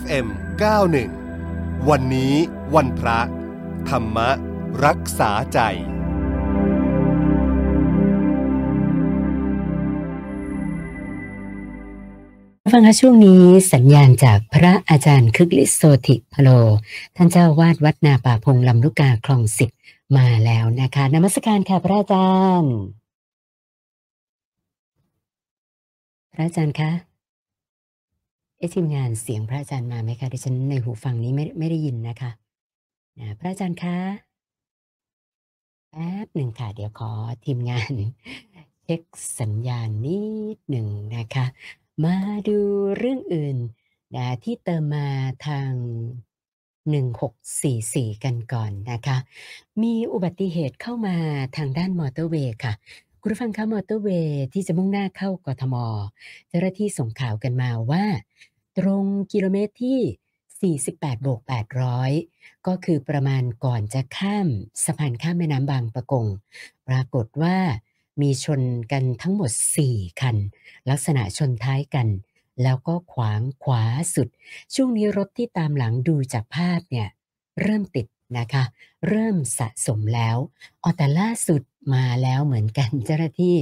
FM 91 วันนี้วันพระ ธรรมรักษาใจ ฟังคะช่วงนี้สัญญาณจากพระอาจารย์คึกฤทธิ์โสติพโล ท่านเจ้าวาดวัดนาป่าพงลำลูกกาคลองสิบมาแล้วนะคะนมัสการค่ะพระอาจารย์ พระอาจารย์คะ เอทีมงานเสียงพระอาจารย์มาไหมคะดิฉันในหูฟังนี้ไม่ไม่ได้ยินนะคะนะพระอาจารย์คะแป๊บหนึ่งค่ะ เดี๋ยวขอทีมงานเช็คสัญญาณนิดหนึ่งนะคะ มาดูเรื่องอื่นนะที่เติมมาทาง 1644 กันก่อนนะคะ มีอุบัติเหตุเข้ามาทางด้านมอเตอร์เวย์ค่ะคุณผู้ฟังคะมอเตอร์เวย์ที่จะมุ่งหน้าเข้ากทม เจ้าหน้าที่ส่งข่าวกันมาว่า ตรงกิโลเมตรที่ 48โบก800 ก็คือประมาณก่อนจะข้ามสะพานข้ามแม่น้ำบางปะกง ปรากฏว่ามีชนกันทั้งหมด 4 คัน ลักษณะชนท้ายกัน แล้วก็ขวางขวาสุด ช่วงนี้รถที่ตามหลังดูจากภาพเนี่ย เริ่มติดนะคะ เริ่มสะสมแล้วออแต่ล่าสุดมาแล้วเหมือนกันเจ้าหน้าที่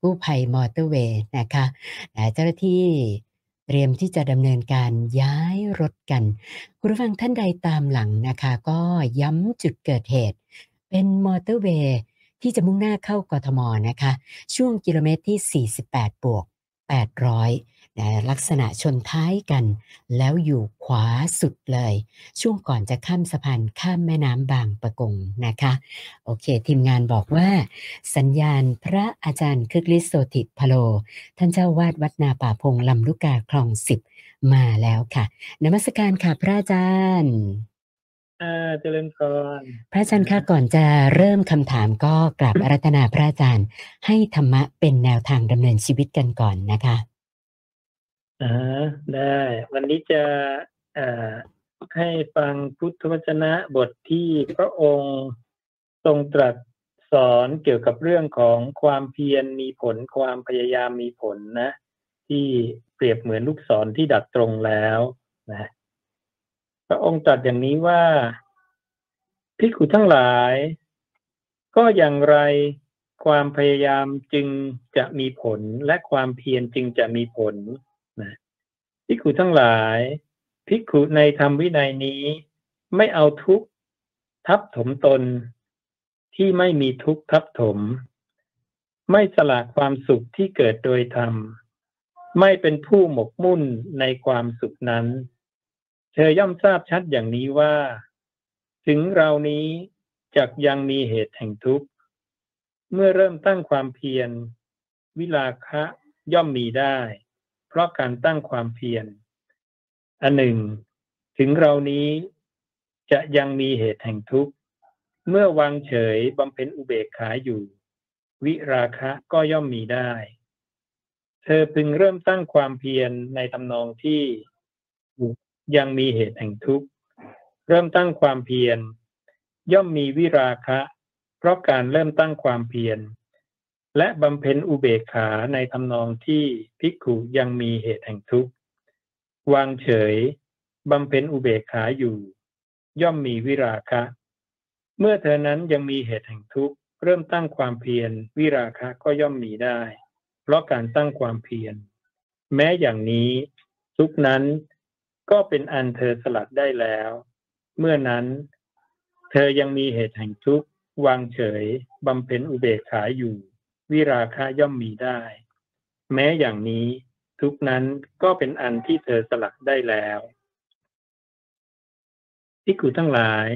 กู้ภัยมอเตอร์เวย์นะคะแต่เจ้าหน้าที่ เตรียมที่จะดำเนินการย้ายรถกัน คุณผู้ฟังท่านใดตามหลังนะคะ ก็ย้ำจุดเกิดเหตุ เป็นมอเตอร์เวย์ที่จะมุ่งหน้าเข้ากทมนะคะ ช่วงกิโลเมตรที่ 48 บวก 800นะลักษณะชนท้ายกัน แล้วอยู่ขวาสุดเลย ช่วงก่อนจะข้ามสะพานข้ามแม่น้ำบางปะกงนะคะ โอเค ทีมงานบอกว่า สัญญาณพระอาจารย์คึกฤทธิ์โสติพโล ท่านเจ้าวาดวัดนาป่าพงลำลูกกาคลองสิบมาแล้วค่ะนมัสการค่ะพระอาจารย์ อ่าเจริญพรพระอาจารย์คะก่อนจะเริ่มคำถามก็กราบอารัธนาพระอาจารย์ ให้ธรรมะเป็นแนวทางดำเนินชีวิตกันก่อนนะคะอ่าได้ วันนี้จะอ่าให้ฟังพุทธวจนะบทที่พระองค์ทรงตรัสสอนเกี่ยวกับเรื่องของความเพียรมีผลความพยายามมีผลนะ ที่เปรียบเหมือนลูกศรที่ดัดตรงแล้วนะ พระองค์ตรัสอย่างนี้ว่าพิกุทั้งหลาย ก็อย่างไรความพยายามจึงจะมีผลและความเพียรจึงจะมีผลนะพิกุทั้งหลายพิกุในธรรมวินัยนี้ ไม่เอาทุกข์ทับถมตน ที่ไม่มีทุกข์ทับถม ไม่สละความสุขที่เกิดโดยธรรม ไม่เป็นผู้หมกมุ่นในความสุขนั้น เธอย่อมทราบชัดอย่างนี้ว่า ถึงเรานี้จักยังมีเหตุแห่งทุกข์ เมื่อเริ่มตั้งความเพียร วิลาคะย่อมมีได้ เพราะการตั้งความเพียร อันหนึ่ง ถึงเรานี้จะยังมีเหตุแห่งทุกข์ เมื่อวางเฉยบำเพ็ญอุเบกขาอยู่ วิราคะก็ย่อมมีได้ เธอพึงเริ่มตั้งความเพียรในทำนองที่ ยังมีเหตุแห่งทุกข์ เริ่มตั้งความเพียร ย่อมมีวิราคะ เพราะการเริ่มตั้งความเพียร และบำเพ็ญอุเบกขาในทำนองที่ภิกขุยังมีเหตุแห่งทุกข์ วางเฉยบำเพ็ญอุเบกขาอยู่ ย่อมมีวิราคะ เมื่อเธอนั้นยังมีเหตุแห่งทุกข์ เริ่มตั้งความเพียร วิราคะก็ย่อมมีได้ เพราะการตั้งความเพียร แม้อย่างนี้ทุกนั้น ก็เป็นอันเธอสลัดได้แล้ว เมื่อนั้น เธอยังมีเหตุแห่งทุกข์วางเฉยบำเพ็ญอุเบกขาอยู่ วิราคะย่อมมีได้ แม้อย่างนี้ทุกนั้นก็เป็นอันที่เธอสลัดได้แล้วพิกุทั้งหลาย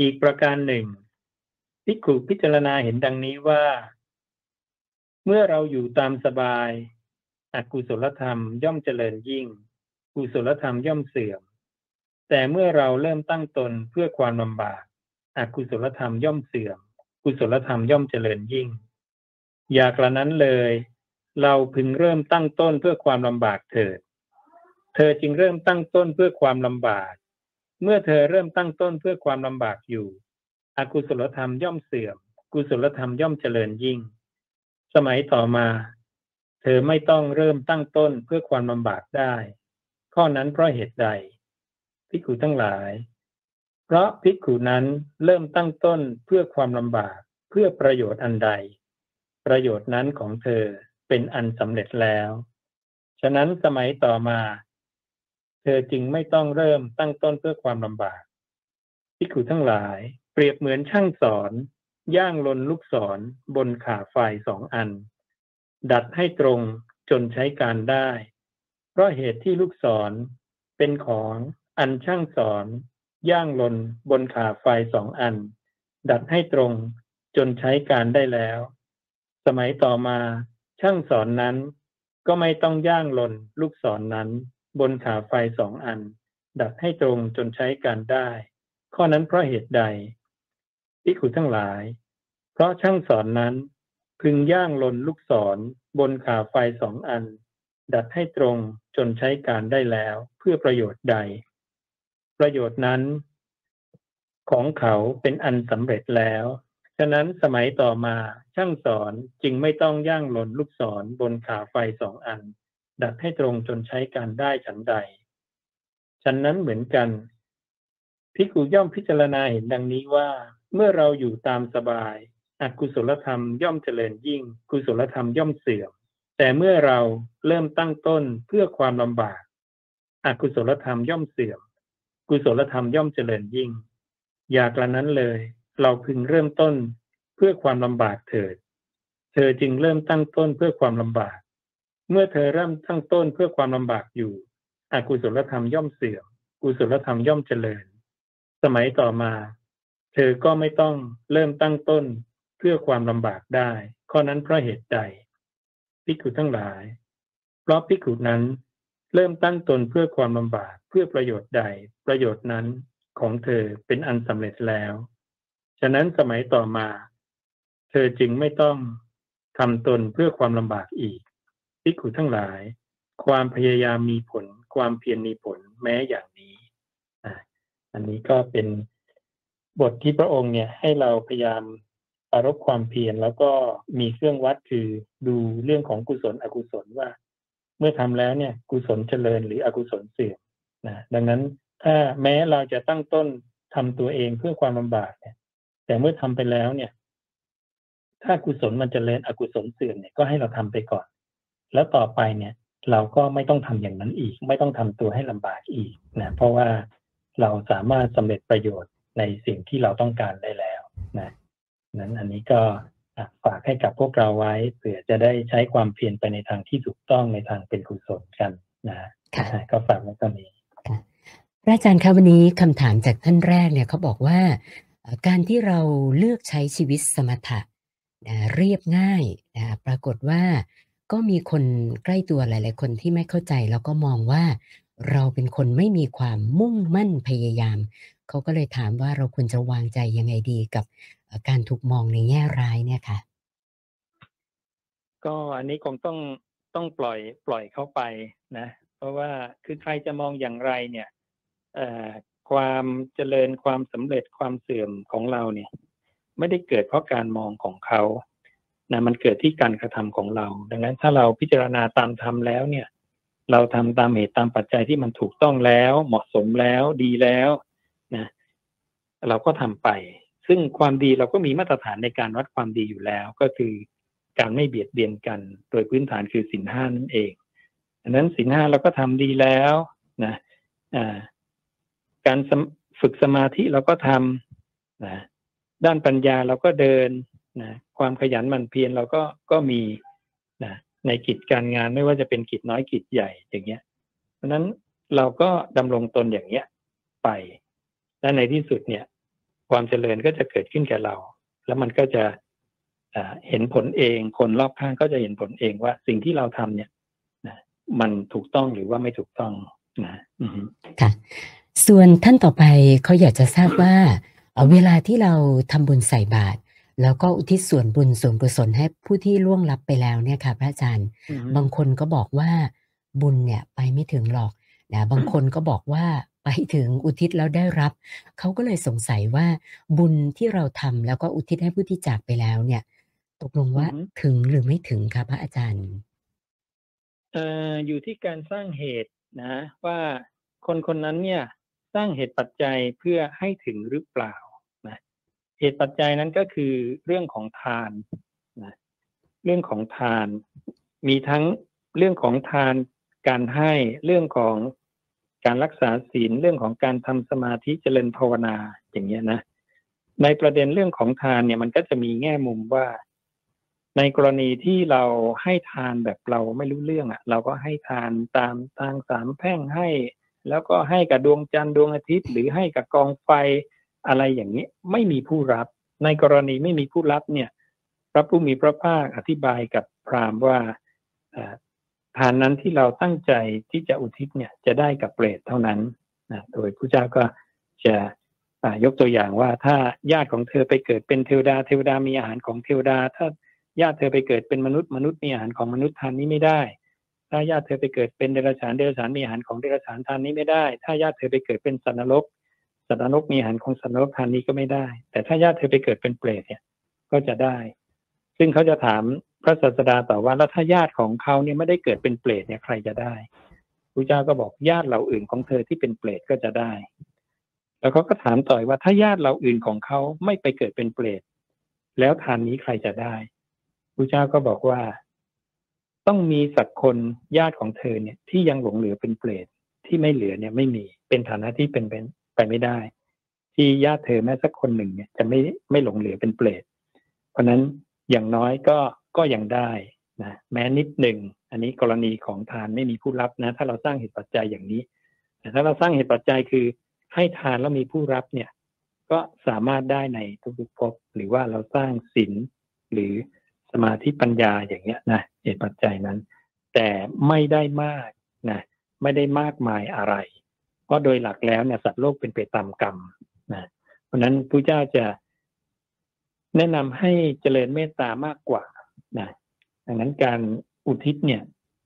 อีกประการหนึ่งพิกุพิจารณาเห็นดังนี้ว่า เมื่อเราอยู่ตามสบายอกุศลธรรมย่อมเจริญยิ่ง กุศลธรรมย่อมเสื่อม แต่เมื่อเราเริ่มตั้งตนเพื่อความลำบากอกุศลธรรมย่อมเสื่อม กุศลธรรมย่อมเจริญยิ่ง อย่ากระนั้นเลย เราพึงเริ่มตั้งต้นเพื่อความลำบากเถิด เธอจึงเริ่มตั้งต้นเพื่อความลำบาก เมื่อเธอเริ่มตั้งต้นเพื่อความลำบากอยู่ อกุศลธรรมย่อมเสื่อม กุศลธรรมย่อมเจริญยิ่ง สมัยต่อมา เธอไม่ต้องเริ่มตั้งต้นเพื่อความลำบากได้ ข้อนั้นเพราะเหตุใดภิกขุทั้งหลาย เพราะภิกขุนั้นเริ่มตั้งต้นเพื่อความลำบากเพื่อประโยชน์อันใด ประโยชน์นั้นของเธอเป็นอันสำเร็จแล้ว ฉะนั้นสมัยต่อมา เธอจึงไม่ต้องเริ่มตั้งต้นเพื่อความลำบากภิกขุทั้งหลาย เปรียบเหมือนช่างสอน ย่างลนลูกศรบนขาไฟสองอัน ดัดให้ตรงจนใช้การได้ เพราะเหตุที่ลูกศรเป็นของอันช่างสอนย่างลนบนขาไฟสองอัน ดัดให้ตรงจนใช้การได้แล้ว สมัยต่อมาช่างสอนนั้น ก็ไม่ต้องย่างลนลูกศรนนั้น บนขาไฟสองอัน ดัดให้ตรงจนใช้การได้ ข้อนั้นเพราะเหตุใดที่ขุทั้งหลาย เพราะช่างสอนนั้น พึงย่างลนลูกศรบนขาไฟสองอัน ดัดให้ตรงจนใช้การได้แล้วเพื่อประโยชน์ใด ประโยชน์นั้น ของเขาเป็นอันสำเร็จแล้ว ฉะนั้นสมัยต่อมาช่างสอนจึงไม่ต้องย่างหล่นลูกศรบนขาไฟสองอัน ดัดให้ตรงจนใช้การได้ฉันใดฉันนั้นเหมือนกันพิกูย่อมพิจารณาเห็นดังนี้ว่า เมื่อเราอยู่ตามสบายอกุศลธรรมย่อมเจริญยิ่ง กุศลธรรมย่อมเสื่อม แต่เมื่อเราเริ่มตั้งต้นเพื่อความลำบากอกุศลธรรมย่อมเสื่อม กุศลธรรมย่อมเจริญยิ่ง อยากละนั้นเลย เราพึงเริ่มต้นเพื่อความลำบากเถิด เธอจึงเริ่มตั้งต้นเพื่อความลำบาก เมื่อเธอเริ่มตั้งต้นเพื่อความลำบากอยู่อกุศลธรรมย่อมเสื่อม กุศลธรรมย่อมเจริญ สมัยต่อมา เธอก็ไม่ต้องเริ่มตั้งต้นเพื่อความลำบากได้ ข้อนั้นเพราะเหตุใด พิกุทั้งหลาย เพราะพิกุนั้นเริ่มตั้งตนเพื่อความลำบากเพื่อประโยชน์ใดประโยชน์นั้นของเธอเป็นอันสำเร็จแล้ว ฉะนั้นสมัยต่อมา เธอจึงไม่ต้องทำตนเพื่อความลำบากอีกพิกุทั้งหลาย ความพยายามมีผล ความเพียรมีผลแม้อย่างนี้อันนี้ก็เป็นบทที่พระองค์เนี่ยให้เราพยายาม ปารบความเพียรแล้วก็มีเครื่องวัดคือดูเรื่องของกุศลอกุศลว่า เมื่อทำแล้วเนี่ยกุศลเจริญหรืออกุศลเสื่อมนะดังนั้นถ้าแม้เราจะตั้งต้นทำตัวเองเพื่อความลำบากเนี่ยแต่เมื่อทำไปแล้วเนี่ย ถ้ากุศลมันจเจริญอกุศลเสื่อมเนี่ยก็ให้เราทำไปก่อน แล้วต่อไปเนี่ย เราก็ไม่ต้องทำอย่างนั้นอีก ไม่ต้องทำตัวให้ลำบากอีกนะเพราะว่าเราสามารถสำเร็จประโยชน์ในสิ่งที่เราต้องการได้แล้วนะ นั้นอันนี้ก็ฝากให้กับพวกเราไว้เผื่อจะได้ใช้ความเพียรไปในทางที่ถูกต้องในทางเป็นกุศลกันนะก็ฝากไว้ตรงนี้พระอาจารย์ครับวันนี้คำถามจากท่านแรกเนี่ยเขาบอกว่า การที่เราเลือกใช้ชีวิตสมถะนะเรียบง่ายนะปรากฏว่าก็มีคนใกล้ตัวหลาย ๆ คนที่ไม่เข้าใจ แล้วก็มองว่าเราเป็นคนไม่มีความมุ่งมั่นพยายาม เขาก็เลยถามว่าเราควรจะวางใจยังไงดีกับ การถูกมองในแง่ร้ายเนี่ยค่ะ ก็อันนี้คงต้องต้องปล่อยปล่อยเข้าไปนะ เพราะว่าคือใครจะมองอย่างไรเนี่ยความเจริญความสำเร็จความเสื่อมของเราเนี่ย ไม่ได้เกิดเพราะการมองของเขานะมันเกิดที่การกระทำของเรา ดังนั้นถ้าเราพิจารณาตามธรรมแล้วเนี่ย เราทำตามเหตุตามปัจจัยที่มันถูกต้องแล้ว เหมาะสมแล้วดีแล้วนะเราก็ทำไป ซึ่งความดีเราก็มีมาตรฐานในการวัดความดีอยู่แล้ว ก็คือการไม่เบียดเบียนกัน โดยพื้นฐานคือสินห้านั่นเองดังนั้นสินห้าเราก็ทำดีแล้วนะการฝึกสมาธิเราก็ทำนะด้านปัญญาเราก็เดินนะความขยันหมั่นเพียรเราก็ก็มีนะในกิจการงานไม่ว่าจะเป็นกิจน้อยกิจใหญ่อย่างเงี้ย เพราะนั้นเราก็ดำรงตนอย่างเงี้ยไปและในที่สุดเนี่ย ความเจริญก็จะเกิดขึ้นแก่เรา แล้วมันก็จะเห็นผลเอง คนรอบข้างก็จะเห็นผลเองว่าสิ่งที่เราทำเนี่ยนะมันถูกต้องหรือว่าไม่ถูกต้องนะค่ะ ส่วนท่านต่อไปเขาอยากจะทราบว่าเวลาที่เราทำบุญใส่บาตรแล้วก็อุทิศส่วนบุญส่วนกุศลให้ผู้ที่ล่วงลับไปแล้วเนี่ยค่ะ พระอาจารย์ บางคนก็บอกว่าบุญเนี่ยไปไม่ถึงหรอกนะบางคนก็บอกว่า ไปถึงอุทิศแล้วได้รับ เขาก็เลยสงสัยว่าบุญที่เราทำแล้วก็อุทิศให้ผู้ที่จากไปแล้วเนี่ย ตกลงว่าถึงหรือไม่ถึงครับพระอาจารย์เอ่ออยู่ที่การสร้างเหตุนะ ว่าคนคนนั้นเนี่ยสร้างเหตุปัจจัยเพื่อให้ถึงหรือเปล่านะเหตุปัจจัยนั้นก็คือเรื่องของทานนะเรื่องของทาน มีทั้งเรื่องของทานการให้เรื่องของ การรักษาศีลเรื่องของการทำสมาธิเจริญภาวนาอย่างเงี้ยนะ ในประเด็นเรื่องของทานเนี่ยมันก็จะมีแง่มุมว่า ในกรณีที่เราให้ทานแบบเราไม่รู้เรื่องอะ่ะ เราก็ให้ทานตามทางสามแพ่งให้ แล้วก็ให้กับดวงจันทร์ดวงอาทิตย์ หรือให้กับกองไฟอะไรอย่างนี้ไม่มีผู้รับ ในกรณีไม่มีผู้รับเนี่ย พระผู้มีพระภาคอธิบายกับพราหมณ์ว่า ทานนั้นที่เราตั้งใจที่จะอุทิศเนี่ยจะได้กับเปรตเท่านั้นนะโดยพระเจ้าก็จะยกตัวอย่างว่าถ้าญาติของเธอไปเกิดเป็นเทวดา เทวดามีอาหารของเทวดา ถ้าญาติเธอไปเกิดเป็นมนุษย์มนุษย์มีอาหารของมนุษย์ทานนี้ไม่ได้ ถ้าญาติเธอไปเกิดเป็นเดรัจฉานเดรัจฉานมีอาหารของเดรัจฉานทานนี้ไม่ได้ ถ้าญาติเธอไปเกิดเป็นสัตว์นรกสัตว์นรกมีอาหารของสัตว์นรกทานนี้ก็ไม่ได้ แต่ถ้าญาติเธอไปเกิดเป็นเปรตเนี่ยก็จะได้ ซึ่งเขาจะถาม พระศาสดาต่อว่าแล้วถ้าญาติของเขาเนี่ยไม่ได้เกิดเป็นเปรตเนี่ยใครจะได้พระเจ้าก็บอกญาติเราอื่นของเธอที่เป็นเปรตก็จะได้ แล้วเขาก็ถามต่อยว่าถ้าญาติเราอื่นของเขาไม่ไปเกิดเป็นเปรตแล้วทานนี้ใครจะได้พระเจ้าก็บอกว่า ต้องมีสักคนญาติของเธอเนี่ย ที่ยังหลงเหลือเป็นเปรตที่ไม่เหลือเนี่ยไม่มีเป็นฐานะที่เป็นไปไม่ได้ ที่ญาติเธอแม้สักคนหนึ่งเนี่ยจะไม่ไม่หลงเหลือเป็นเปรตเพราะนั้นอย่างน้อยก็ ก็ยังได้นะแม้นิดหนึ่ง อันนี้กรณีของทานไม่มีผู้รับนะ ถ้าเราสร้างเหตุปัจจัยอย่างนี้แต่ถ้าเราสร้างเหตุปัจจัยคือให้ทานแล้วมีผู้รับเนี่ย ก็สามารถได้ในทุกๆภพหรือว่าเราสร้างศีลหรือสมาธิปัญญาอย่างเงี้ยนะเหตุปัจจัยนั้น แต่ไม่ได้มากนะไม่ได้มากมายอะไร เพราะโดยหลักแล้วเนี่ยสัตว์โลกเป็นไปตามกรรมนะเพราะนั้นพระเจ้าจะแนะนำให้เจริญเมตตามากกว่า นะดังนั้นการอุทิศเนี่ย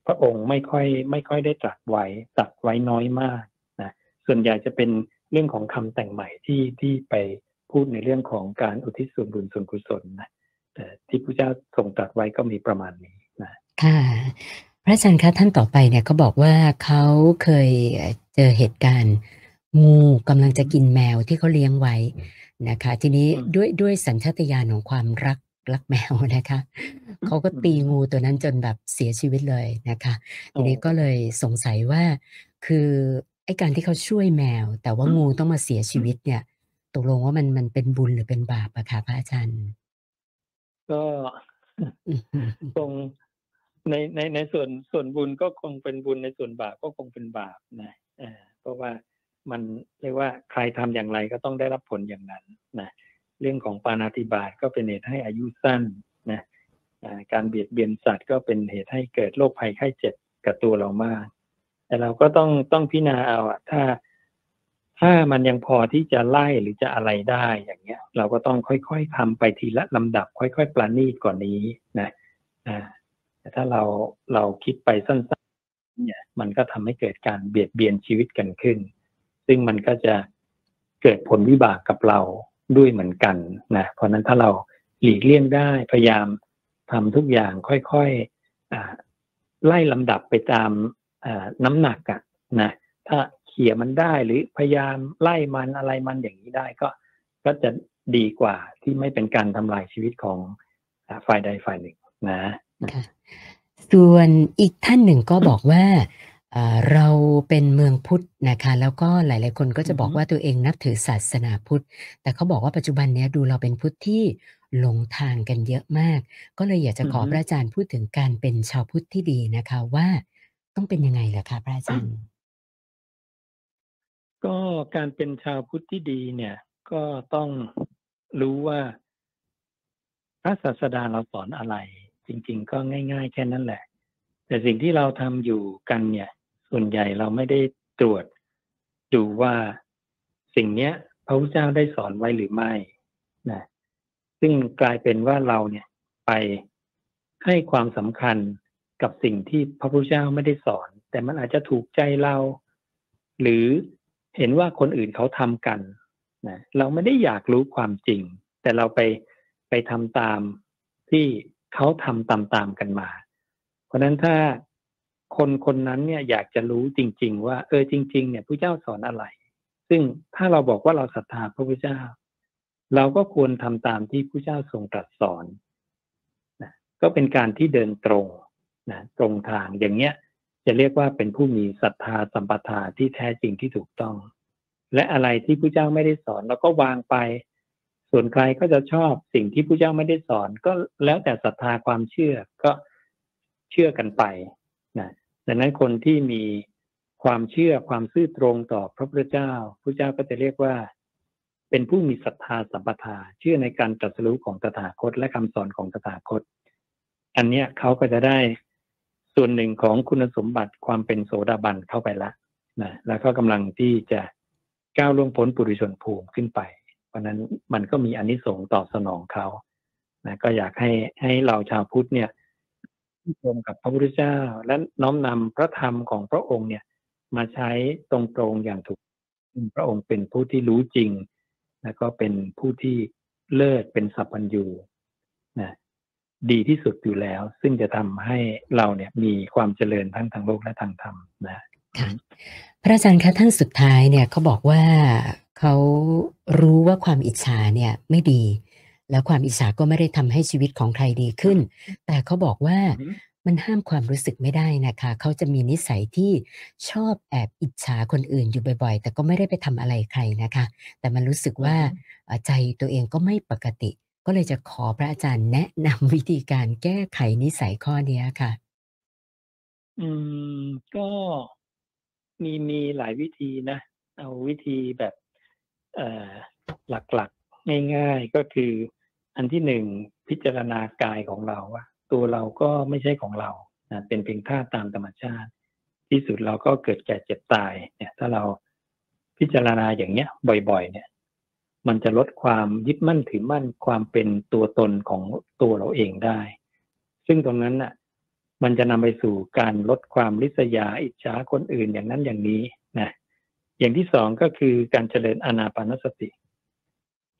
พระองค์ไม่ค่อยไม่ค่อยได้ตรัสไว้ตรัสไว้น้อยมากนะส่วนใหญ่จะเป็นเรื่องของคำแต่งใหม่ที่ที่ไปพูดในเรื่องของการอุทิศส่วนบุญส่วนกุศลนะแต่ที่พระเจ้าทรงตรัสไว้ก็มีประมาณนี้นะค่ะพระอาจารย์คะท่านต่อไปเนี่ยเขาบอกว่าเขาเคยเจอเหตุการณ์ งูกำลังจะกินแมวที่เขาเลี้ยงไว้นะคะ ทีนี้ด้วยด้วยสัญชาตญาณของความรัก รักแมวนะคะเขาก็ตีงูตัวนั้นจนแบบเสียชีวิตเลยนะคะทีนี้ก็เลยสงสัยว่า คือไอ้การที่เขาช่วยแมว แต่ว่างูต้องมาเสียชีวิตเนี่ย ตกลงว่ามันมันเป็นบุญหรือเป็นบาปอะคะพระอาจารย์ก็คงในในในส่วนส่วนบุญก็คงเป็นบุญในส่วนบาปก็คงเป็นบาปนะเพราะว่ามันเรียกว่าใครทำอย่างไรก็ต้องได้รับผลอย่างนั้นนะ เรื่องของปานาติบาตก็เป็นเหตุให้อายุสั้นนะการเบียดเบียนสัตว์ก็เป็นเหตุให้เกิดโรคภัยไข้เจ็บกับตัวเรามาก แต่เราก็ต้องต้องพิจารณาเอาอะถ้าถ้ามันยังพอที่จะไล่หรือจะอะไรได้อย่างเงี้ย เราก็ต้องค่อยๆทำไปทีละลำดับ ค่อยๆปราณีตกว่านี้นะแต่ถ้าเราเราคิดไปสั้นๆเนี่ย มันก็ทำให้เกิดการเบียดเบียนชีวิตกันขึ้น ซึ่งมันก็จะเกิดผลวิบากกับเรา ด้วยเหมือนกันนะเพราะนั้นถ้าเราหลีกเลี่ยงได้พยายามทำทุกอย่างค่อยๆไล่ลำดับไปตามน้ำหนักอะนะถ้าเขี่ยมันได้หรือพยายามไล่มันอะไรมันอย่างนี้ได้ก็ก็จะดีกว่าที่ไม่เป็นการทำลายชีวิตของฝ่ายใดฝ่ายหนึ่งนะ ส่วนอีกท่านหนึ่งก็บอกว่า เราเป็นเมืองพุทธนะคะ แล้วก็หลาย ๆ คนก็จะบอกว่าตัวเองนับถือศาสนาพุทธ แต่เขาบอกว่าปัจจุบันเนี้ยดูเราเป็นพุทธที่หลงทางกันเยอะมาก ก็เลยอยากจะขอพระอาจารย์พูดถึงการเป็นชาวพุทธที่ดีนะคะว่าต้องเป็นยังไงล่ะคะพระอาจารย์ ก็การเป็นชาวพุทธที่ดีเนี่ย ก็ต้องรู้ว่าพระศาสดาเราสอนอะไร จริง ๆ ก็ง่าย ๆ แค่นั้นแหละ แต่สิ่งที่เราทำอยู่กันเนี่ย ส่วนใหญ่เราไม่ได้ตรวจดูว่าสิ่งเนี้ย พระพุทธเจ้าได้สอนไว้หรือไม่นะซึ่งกลายเป็นว่าเราเนี่ยไปให้ความสำคัญกับสิ่งที่พระพุทธเจ้าไม่ได้สอน แต่มันอาจจะถูกใจเรา หรือเห็นว่าคนอื่นเขาทำกันนะเราไม่ได้อยากรู้ความจริง แต่เราไปไปทำตามที่เขาทำตามๆกันมา เพราะนั้นถ้า คนคนนั้นเนี่ยอยากจะรู้จริง ๆ ว่า เออจริง ๆ เนี่ยผู้เจ้าสอนอะไร ซึ่งถ้าเราบอกว่าเราศรัทธาพระพุทธเจ้า เราก็ควรทำตามที่พระเจ้าทรงตรัสสอนนะก็เป็นการที่เดินตรงนะตรงทางอย่างเงี้ยจะเรียกว่าเป็นผู้มีศรัทธาสัมปทาที่แท้จริงที่ถูกต้อง และอะไรที่พระเจ้าไม่ได้สอนเราก็วางไป ส่วนใครก็จะชอบสิ่งที่พระเจ้าไม่ได้สอน ก็แล้วแต่ศรัทธาความเชื่อก็เชื่อกันไป นะดังนั้นคนที่มีความเชื่อความซื่อตรงต่อพระพุทธเจ้าพระเจ้าก็จะเรียกว่า เป็นผู้มีศรัทธาสัมปทาเชื่อในการตรัสรู้ของตถาคตและคำสอนของตถาคต อันเนี้ยเขาก็จะได้ส่วนหนึ่งของคุณสมบัติความเป็นโสดาบันเข้าไปละนะแล้วก็กำลังที่จะก้าวล่วงพ้นปุริชนภูมิขึ้นไป เพราะนั้นมันก็มีอนิสงส์ตอบสนองเขานะก็อยากให้ให้เราชาวพุทธเนี่ย ที่ชมกับพระพุทธเจ้า และน้อมนำพระธรรมของพระองค์เนี่ยมาใช้ตรงๆอย่างถูกพระองค์เป็นผู้ที่รู้จริง แล้วก็เป็นผู้ที่เลิศเป็นสัพพัญญูนะดีที่สุดอยู่แล้ว ซึ่งจะทำให้เราเนี่ยมีความเจริญทั้งทางโลกและทางธรรมนะค่ะพระอาจารย์คะท่านสุดท้ายเนี่ยเขาบอกว่าเขารู้ว่าความอิจฉาเนี่ยไม่ดี แล้วความอิจฉาก็ไม่ได้ทำให้ชีวิตของใครดีขึ้น แต่เขาบอกว่ามันห้ามความรู้สึกไม่ได้นะคะ เขาจะมีนิสัยที่ชอบแอบอิจฉาคนอื่นอยู่บ่อยๆ แต่ก็ไม่ได้ไปทำอะไรใครนะคะ แต่มันรู้สึกว่าใจตัวเองก็ไม่ปกติ ก็เลยจะขอพระอาจารย์แนะนำวิธีการแก้ไขนิสัยข้อนี้ค่ะ อืม ก็มีมีหลายวิธีนะ เอาวิธีแบบ เอ่อหลักๆ ง่ายๆ ก็คือ อันที่หนึ่งพิจารณากายของเราว่า ตัวเราก็ไม่ใช่ของเรานะเป็นเพียงธาตุตามธรรมชาติ ที่สุดเราก็เกิดแก่เจ็บตายเนี่ย ถ้าเราพิจารณาอย่างเนี้ย บ่อย ๆ เนี่ย มันจะลดความยึดมั่นถือมั่นความเป็นตัวตนของตัวเราเองได้ ซึ่งตรงนั้นน่ะ มันจะนำไปสู่การลดความริษยาอิจฉาคนอื่นอย่างนั้นอย่างนี้นะอย่างที่สองก็คือการเจริญอนาปานสติ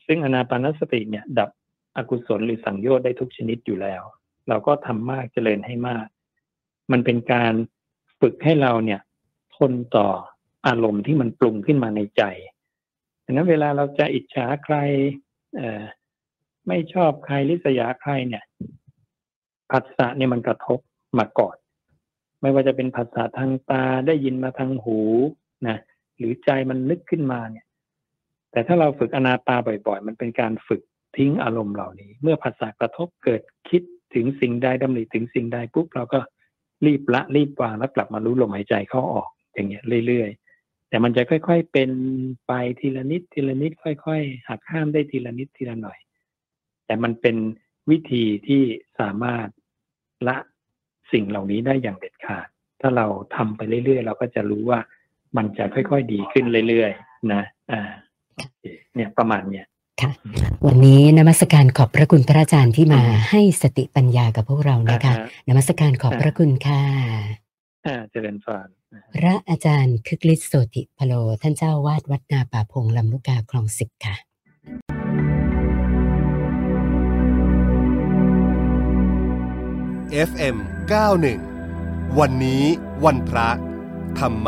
ซึ่งอนาปานสติเนี่ย ดับ อกุศลหรือสังโยชน์ได้ทุกชนิดอยู่แล้ว เราก็ทำมากเจริญให้มาก มันเป็นการฝึกให้เราเนี่ยทนต่ออารมณ์ที่มันปรุงขึ้นมาในใจดังนั้นเวลาเราจะอิจฉาใครไม่ชอบใครริษยาใครเนี่ยผัสสะเนี่ยมันกระทบมาก่อน ไม่ว่าจะเป็นผัสสะทางตาได้ยินมาทางหูนะหรือใจมันนึกขึ้นมาเนี่ย แต่ถ้าเราฝึกอนาปาบ่อย ๆ มันเป็นการฝึก ทิ้งอารมณ์เหล่านี้ เมื่อผัสสะกระทบเกิดคิดถึงสิ่งใดดำริถึงสิ่งใดปุ๊บเราก็รีบละรีบวางแล้วกลับมารู้ลมหายใจเข้าออกอย่างเงี้ยเรื่อยๆ แต่มันจะค่อย ๆ เป็นไปทีละนิดทีละนิดค่อย ๆ หักห้ามได้ทีละนิดทีละหน่อย แต่มันเป็นวิธีที่สามารถละสิ่งเหล่านี้ได้อย่างเด็ดขาด ถ้าเราทำไปเรื่อยๆ เราก็จะรู้ว่ามันจะค่อยๆดีขึ้นเรื่อยๆ นะ อ่า เนี่ยประมาณเนี้ย ค่ะ วันนี้นมัสการขอบพระคุณพระอาจารย์ที่มาให้สติปัญญากับพวกเรานะคะนมัสการขอบพระคุณค่ะเจริญพรพระอาจารย์คึกฤทธิ์โสติพโล ท่านเจ้าวาดวัดนาป่าพงลำลูกกาคลองสิบค่ะ FM 91วันนี้วันพระ ธรรม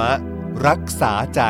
รักษาใจ